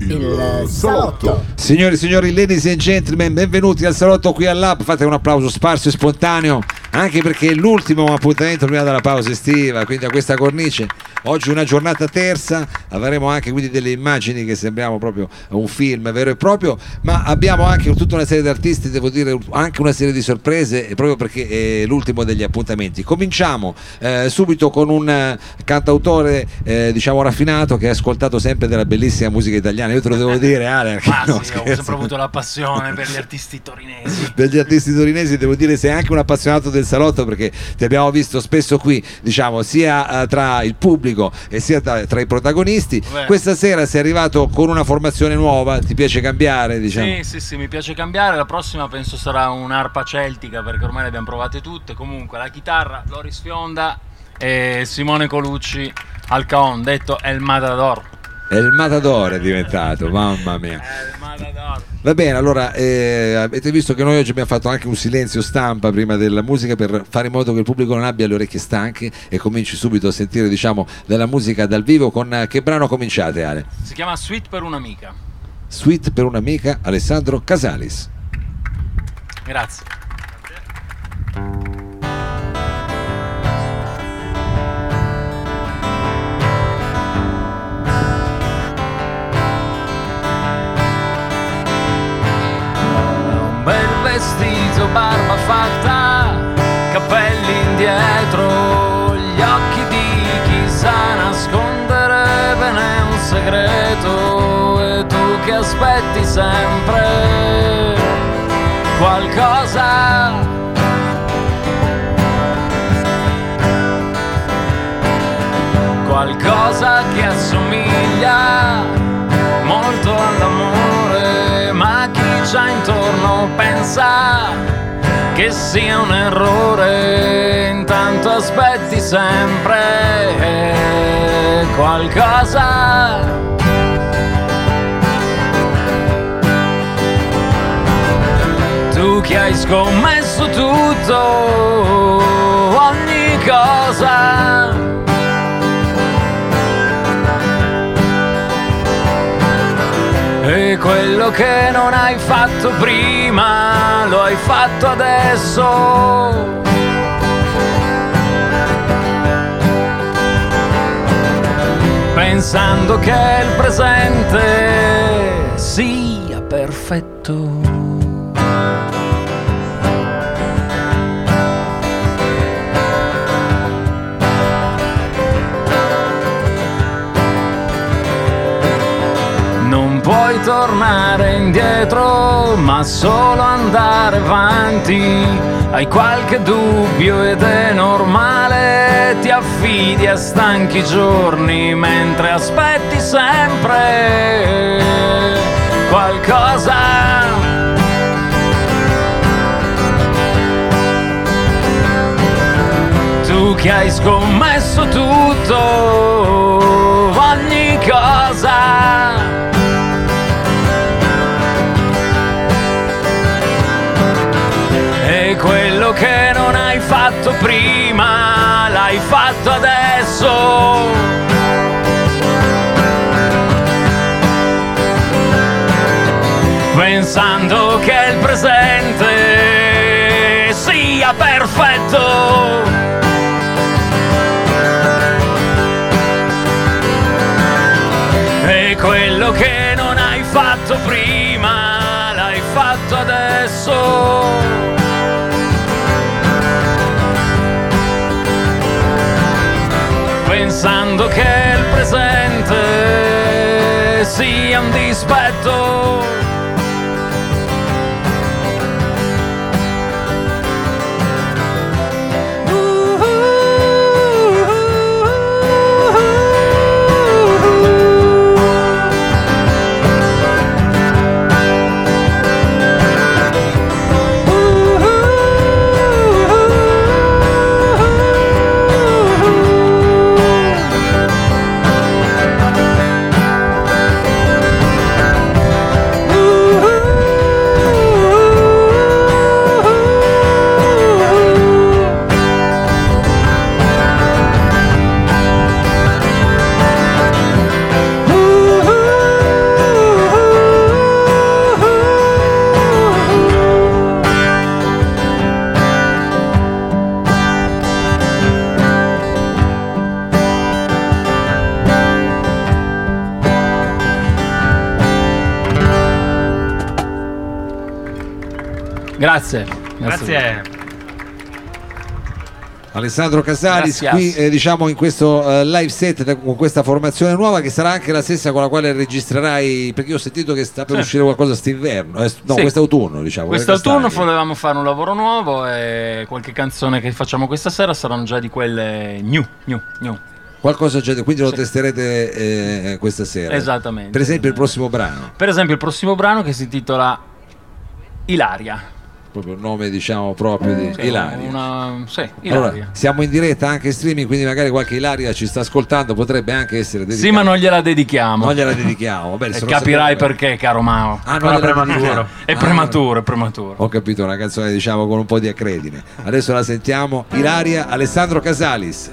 il salotto. Signori e signori, ladies and gentlemen, benvenuti al salotto qui al Lab. Fate un applauso sparso e spontaneo, anche perché è l'ultimo appuntamento prima della pausa estiva, quindi a questa cornice. Oggi una giornata terza, avremo anche quindi delle immagini che sembriamo proprio un film vero e proprio, ma abbiamo anche tutta una serie di artisti, devo dire anche una serie di sorprese, proprio perché è l'ultimo degli appuntamenti. Cominciamo eh, subito con un eh, cantautore eh, diciamo raffinato che ha ascoltato sempre della bellissima musica italiana. Io te lo devo dire, Ale. Ma no, sì, ho sempre avuto la passione per gli artisti torinesi. Per gli artisti torinesi devo dire sei anche un appassionato del salotto perché ti abbiamo visto spesso qui, diciamo, sia eh, tra il pubblico e sia tra, tra i protagonisti. Beh. Questa sera sei arrivato con una formazione nuova, ti piace cambiare, diciamo? Sì, sì, sì, mi piace cambiare. La prossima penso sarà un'arpa celtica perché ormai le abbiamo provate tutte. Comunque la chitarra Loris Fionda e Simone Colucci al caon, detto El Matador. È il Matador è diventato, mamma mia. Va bene, allora eh, avete visto che noi oggi abbiamo fatto anche un silenzio stampa prima della musica per fare in modo che il pubblico non abbia le orecchie stanche e cominci subito a sentire diciamo della musica dal vivo con eh, che brano cominciate Ale? Si chiama Sweet per un'amica. Suite per un'amica Alessandro Casalis. Grazie. Vestito, barba fatta, capelli indietro, gli occhi di chi sa nascondere bene un segreto e tu che aspetti sempre qualcosa. Qualcosa che assomiglia pensa che sia un errore, intanto aspetti sempre qualcosa. Tu che hai scommesso tutto, ogni cosa. E quello che non hai fatto prima, lo hai fatto adesso. Pensando che il presente sia perfetto. Tornare indietro, ma solo andare avanti. Hai qualche dubbio ed è normale, ti affidi a stanchi giorni mentre aspetti sempre qualcosa. Tu che hai scommesso tutto, ogni cosa. L'hai fatto adesso. Pensando che il presente sia perfetto. E quello che Pensando che il presente sia un dispetto. Grazie. Grazie. Alessandro Casalis Gracias. qui eh, diciamo in questo eh, live set da- con questa formazione nuova che sarà anche la stessa con la quale registrerai perché io ho sentito che sta per Sì. uscire qualcosa quest'inverno eh, no Sì. quest'autunno diciamo Quest'autunno quest'estate. volevamo fare un lavoro nuovo e qualche canzone che facciamo questa sera saranno già di quelle new, new, new. qualcosa già quindi lo Sì. testerete eh, questa sera Esattamente. per esempio il prossimo brano Per esempio il prossimo brano che si intitola Ilaria. Proprio il nome diciamo proprio di Sì, Ilaria Una... Sì, allora, Ilaria. siamo in diretta anche in streaming quindi magari qualche Ilaria ci sta ascoltando potrebbe anche essere dedicata Sì, ma non gliela dedichiamo. non gliela dedichiamo Vabbè, E capirai sappiamo- perché, caro Mao. Ah, non Ancora gliela prematuro. È Ah, prematuro, è prematuro. Ho capito, una canzone diciamo con un po' di accredine. Adesso la sentiamo. Ilaria Alessandro Casalis.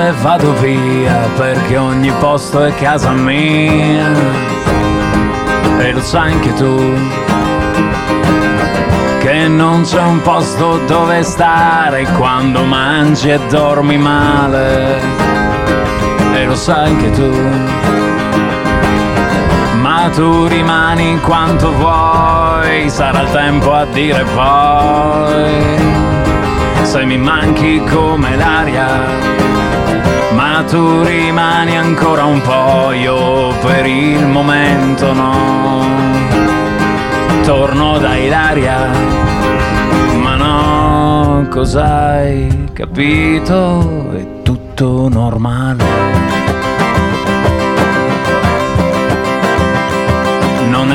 E vado via perché ogni posto è casa mia. E lo sai anche tu che non c'è un posto dove stare quando mangi e dormi male. E lo sai anche tu. Ma tu rimani quanto vuoi, sarà il tempo a dire poi se mi manchi come l'aria, tu rimani ancora un po', io per il momento no. Torno da Ilaria, ma no, cos'hai capito? È tutto normale. Non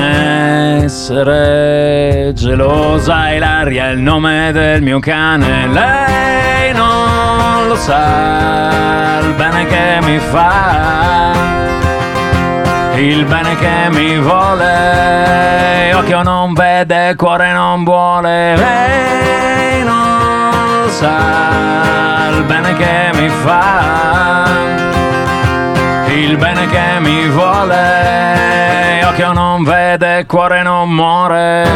essere gelosa, Ilaria è il nome del mio cane. Lei sa il bene che mi fa, il bene che mi vuole. Occhio non vede, cuore non vuole. Lei non sa il bene che mi fa il bene che mi vuole, occhio non vede, cuore non muore.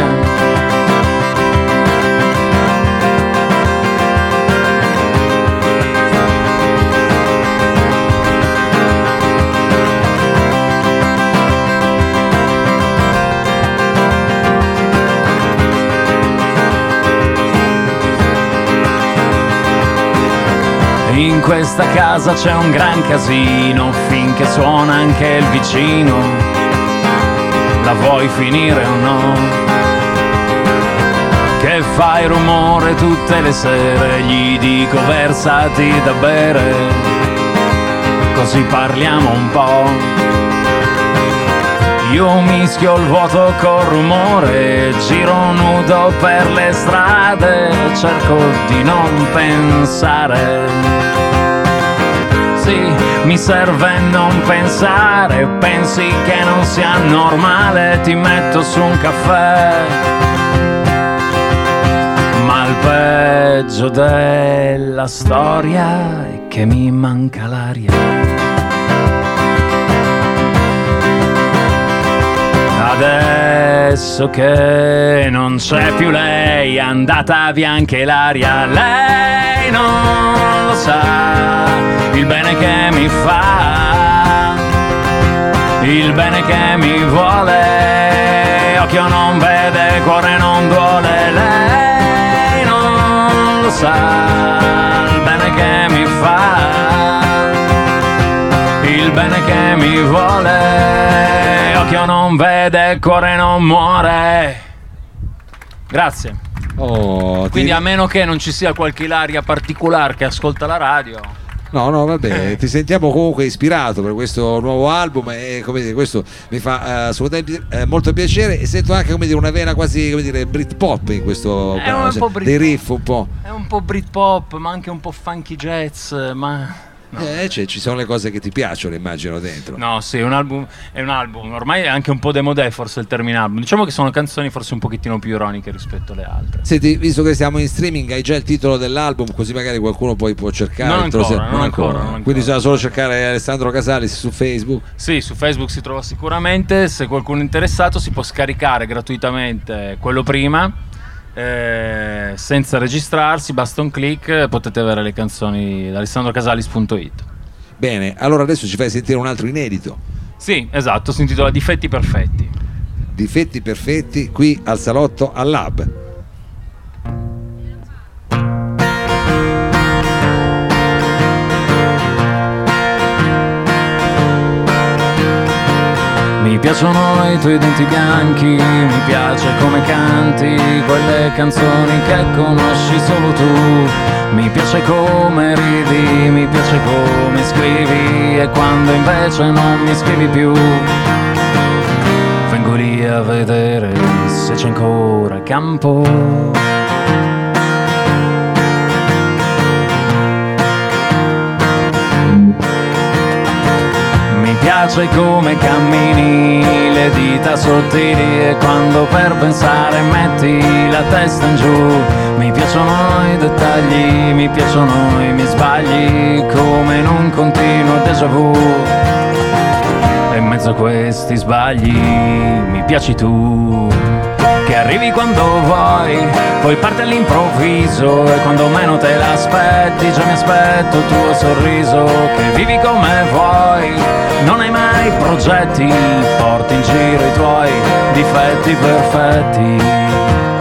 Questa casa c'è un gran casino finché suona anche il vicino. La vuoi finire o no? Che fai rumore tutte le sere, gli dico versati da bere, così parliamo un po'. Io mischio il vuoto col rumore, giro nudo per le strade, cerco di non pensare. Sì, mi serve non pensare, pensi che non sia normale, ti metto su un caffè. Ma il peggio della storia è che mi manca l'aria. Adesso che non c'è più lei, è andata via anche l'aria, lei non lo sa, il bene che mi fa, il bene che mi vuole, occhio non vede, cuore non duole, lei non lo sa, vuole, occhio non vede, cuore non muore. Grazie. Oh, ti- Quindi a meno che non ci sia qualche ilaria particolare che ascolta la radio. No, no, Eh. vabbè, ti sentiamo comunque ispirato per questo nuovo album e come dire, questo mi fa eh, assolutamente eh, molto piacere e sento anche come dire, una vena quasi come dire, Britpop in questo brano, cioè, dei riff un po'. È un po' Britpop, ma anche un po' funky jazz, ma Eh, cioè, ci sono le cose che ti piacciono, immagino, dentro. No, sì, un album, è un album. Ormai è anche un po' demodè forse il termine album. Diciamo che sono canzoni forse un pochettino più ironiche rispetto alle altre. Senti, visto che siamo in streaming, hai già il titolo dell'album, così magari qualcuno poi può cercare. Non ancora, se- non ancora, non ancora. Quindi bisogna solo cercare Alessandro Casalis su Facebook. Sì, su Facebook si trova sicuramente. Se qualcuno è interessato si può scaricare gratuitamente quello prima. Eh, senza registrarsi, basta un click, potete avere le canzoni da alessandrocasalis.it. Bene, allora adesso ci fai sentire un altro inedito. Sì, esatto, si intitola Difetti perfetti. Difetti perfetti qui al salotto al lab. Piacciono i tuoi denti bianchi, mi piace come canti quelle canzoni che conosci solo tu. Mi piace come ridi, mi piace come scrivi e quando invece non mi scrivi più. Vengo lì a vedere se c'è ancora campo. Piace come cammini, le dita sottili e quando per pensare metti la testa in giù. Mi piacciono i dettagli, mi piacciono i miei sbagli, come in un continuo déjà vu. E in mezzo a questi sbagli mi piaci tu. Che arrivi quando vuoi, poi parte all'improvviso e quando meno te l'aspetti già mi aspetto il tuo sorriso. Che vivi come vuoi, non hai mai progetti, porti in giro i tuoi difetti perfetti.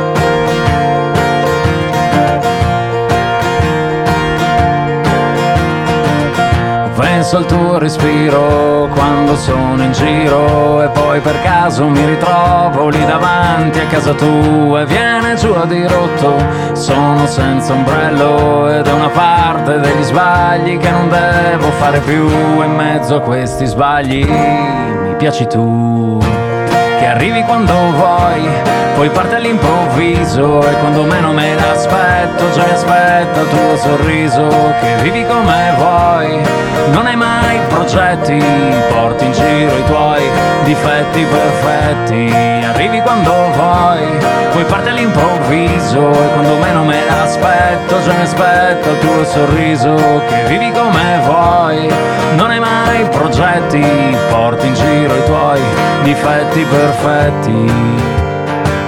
Penso al tuo respiro quando sono in giro e poi per caso mi ritrovo lì davanti a casa tua e viene giù a dirotto. Sono senza ombrello ed è una parte degli sbagli che non devo fare più. In mezzo a questi sbagli mi piaci tu arrivi quando vuoi, poi parte all'improvviso e quando meno me l'aspetto, già mi aspetta il tuo sorriso, che vivi come vuoi, non hai mai progetti, porti in giro i tuoi difetti perfetti, arrivi quando vuoi, poi parte all'improvviso e quando meno me l'aspetto, già mi aspetta il tuo sorriso, che vivi come vuoi, non hai mai progetti, porti in giro i tuoi difetti perfetti.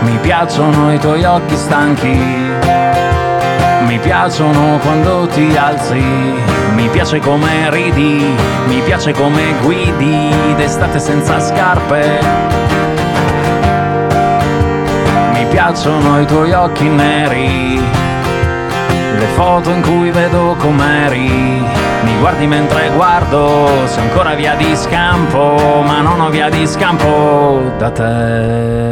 Mi piacciono i tuoi occhi stanchi, mi piacciono quando ti alzi, mi piace come ridi, mi piace come guidi d'estate senza scarpe. Piacciono i tuoi occhi neri, le foto in cui vedo com'eri. Mi guardi mentre guardo, se ancora via di scampo, ma non ho via di scampo da te.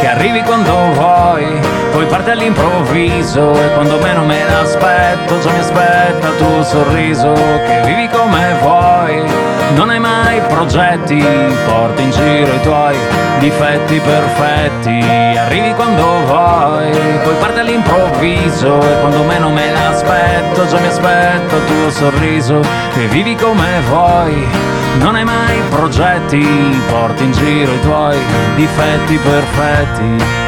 Che arrivi quando vuoi, poi parte all'improvviso e quando meno me l'aspetto, già mi aspetta il tuo sorriso. Che vivi come vuoi, non hai mai progetti, porti in giro i tuoi difetti perfetti. Arrivi quando vuoi, poi parte all'improvviso e quando meno me l'aspetto, già mi aspetto il tuo sorriso. Che vivi come vuoi, non hai mai progetti, porti in giro i tuoi difetti perfetti.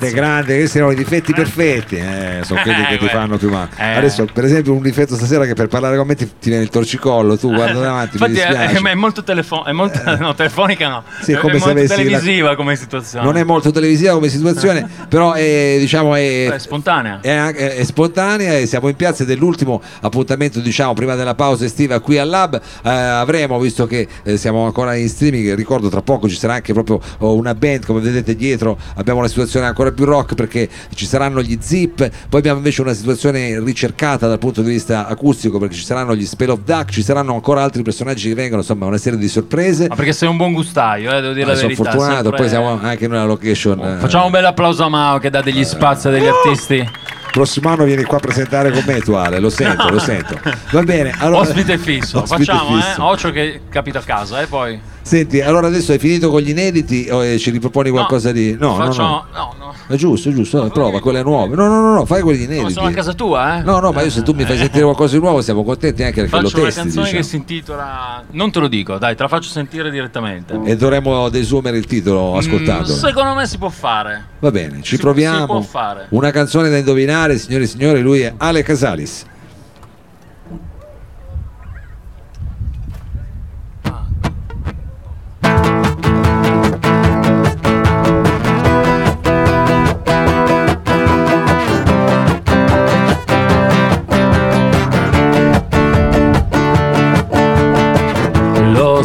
Grande, grande, questi erano i difetti perfetti, eh, sono quelli che ti fanno più male. Eh. Adesso, per esempio, un difetto stasera che per parlare con me ti, ti viene il torcicollo, tu guarda davanti, mi Infatti è, dispiace. è- è molto telefo- è molto, no, telefonica no, Sì, è come è se molto avessi la- televisiva come situazione. Non è molto televisiva come situazione, però è, diciamo, è, spontanea. è, spontanea e siamo in piazza ed è l'ultimo appuntamento diciamo prima della pausa estiva qui al Lab Eh, avremo visto che eh, siamo ancora in streaming ricordo tra poco ci sarà anche proprio oh, una band come vedete dietro abbiamo una situazione ancora più rock perché ci saranno gli zip poi abbiamo invece una situazione ricercata dal punto di vista acustico perché ci saranno gli Spell of Duck ci saranno ancora altri personaggi che vengono insomma una serie di sorprese Ma perché sei un buon gustaio, eh, devo dire Eh, la sono verità. fortunato sempre- poi siamo anche in una location eh, Facciamo un bel applauso a Mao che dà degli spazi a degli artisti prossimo anno vieni qua a presentare con me tu Ale, lo sento, lo sento. Va bene, allora... Ospite fisso, Ospite facciamo, fisso. eh? Occhio che capita a casa, eh, poi. Senti, allora adesso hai finito con gli inediti o eh, ci riproponi qualcosa di... No, no, facciamo... no. no, no. È giusto, è giusto, dai, prova quelle nuove. No, no, no, no, fai quelli No, inediti. sono a casa tua, eh? No, no, ma io se tu mi fai sentire qualcosa di nuovo siamo contenti anche perché Faccio lo una testi, canzone diciamo. che si intitola. Non te lo dico, dai, te la faccio sentire direttamente. E dovremmo desumere il titolo ascoltandolo. Mm, secondo me si può fare. Va bene, ci Si- proviamo. si può fare. Una canzone da indovinare, signore e signori, lui è Ale Casalis.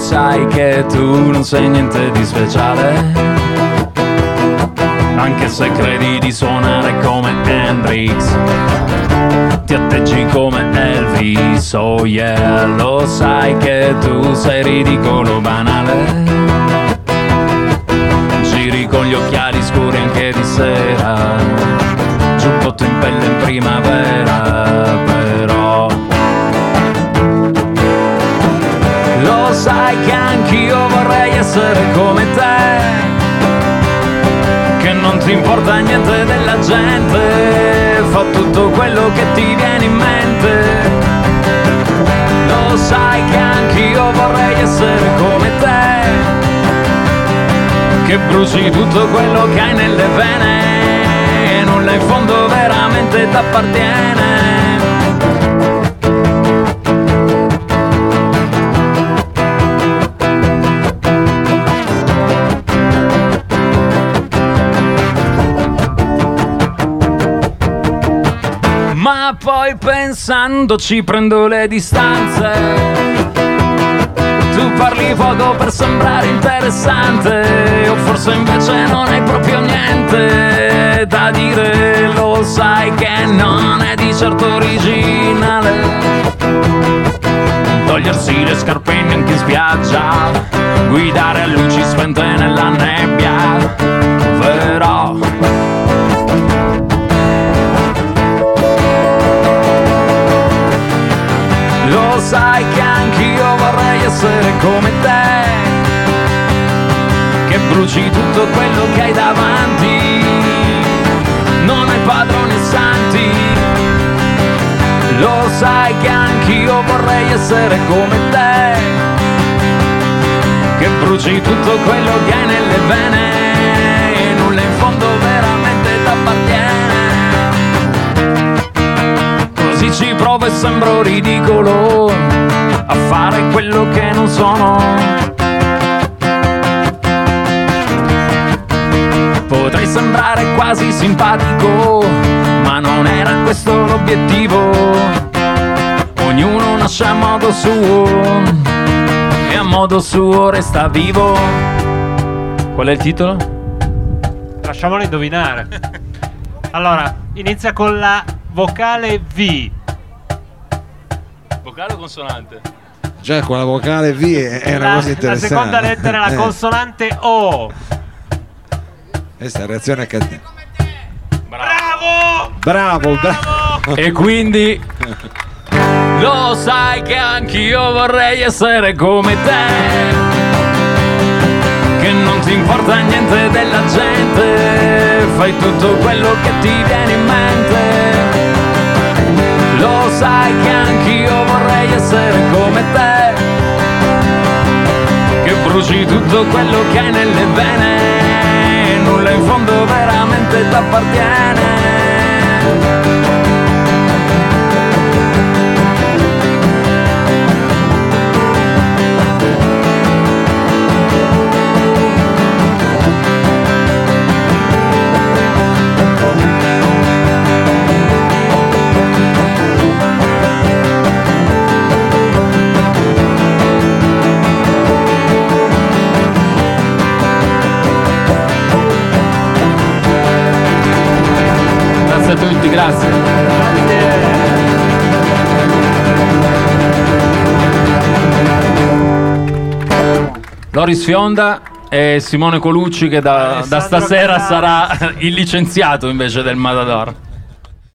Sai che tu non sei niente di speciale. Anche se credi di suonare come Hendrix. Ti atteggi come Elvis, oh yeah. Lo sai che tu sei ridicolo banale. Giri con gli occhiali scuri anche di sera. Giubbotto in pelle in primavera, importa niente della gente Fa tutto quello che ti viene in mente. Lo sai che anch'io vorrei essere come te Che bruci tutto quello che hai nelle vene E nulla in fondo veramente t'appartiene poi pensandoci prendo le distanze. Tu parli poco per sembrare interessante, o forse invece non hai proprio niente da dire. Lo sai che non è di certo originale. Togliersi le scarpine anche in spiaggia, guidare a luci spente nella nebbia. Però sai che anch'io vorrei essere come te. Che bruci tutto quello che hai davanti. Non hai padroni santi. Lo sai che anch'io vorrei essere come te. Che bruci tutto quello che hai nelle vene. E nulla in fondo veramente t'appartiene ci provo e sembro ridicolo a fare quello che non sono. Potrei sembrare quasi simpatico, ma non era questo l'obiettivo. Ognuno nasce a modo suo e a modo suo resta vivo. Qual è il titolo? Lasciamolo indovinare. Allora, inizia con la vocale V. Vocale o consonante? Già con la vocale V è, è una la, cosa la interessante. seconda lettera è la Eh, consonante O. Questa è la reazione cattiva. Bravo! Bravo, bravo. E quindi lo sai che anch'io vorrei essere come te. Che non ti importa niente della gente, fai tutto quello che ti viene in mente. Lo sai che anch'io vorrei essere come te. Che bruci tutto quello che hai nelle vene, nulla in fondo veramente t'appartiene. Loris Fionda e Simone Colucci che da, da Alessandro stasera sarà il licenziato invece del Matador.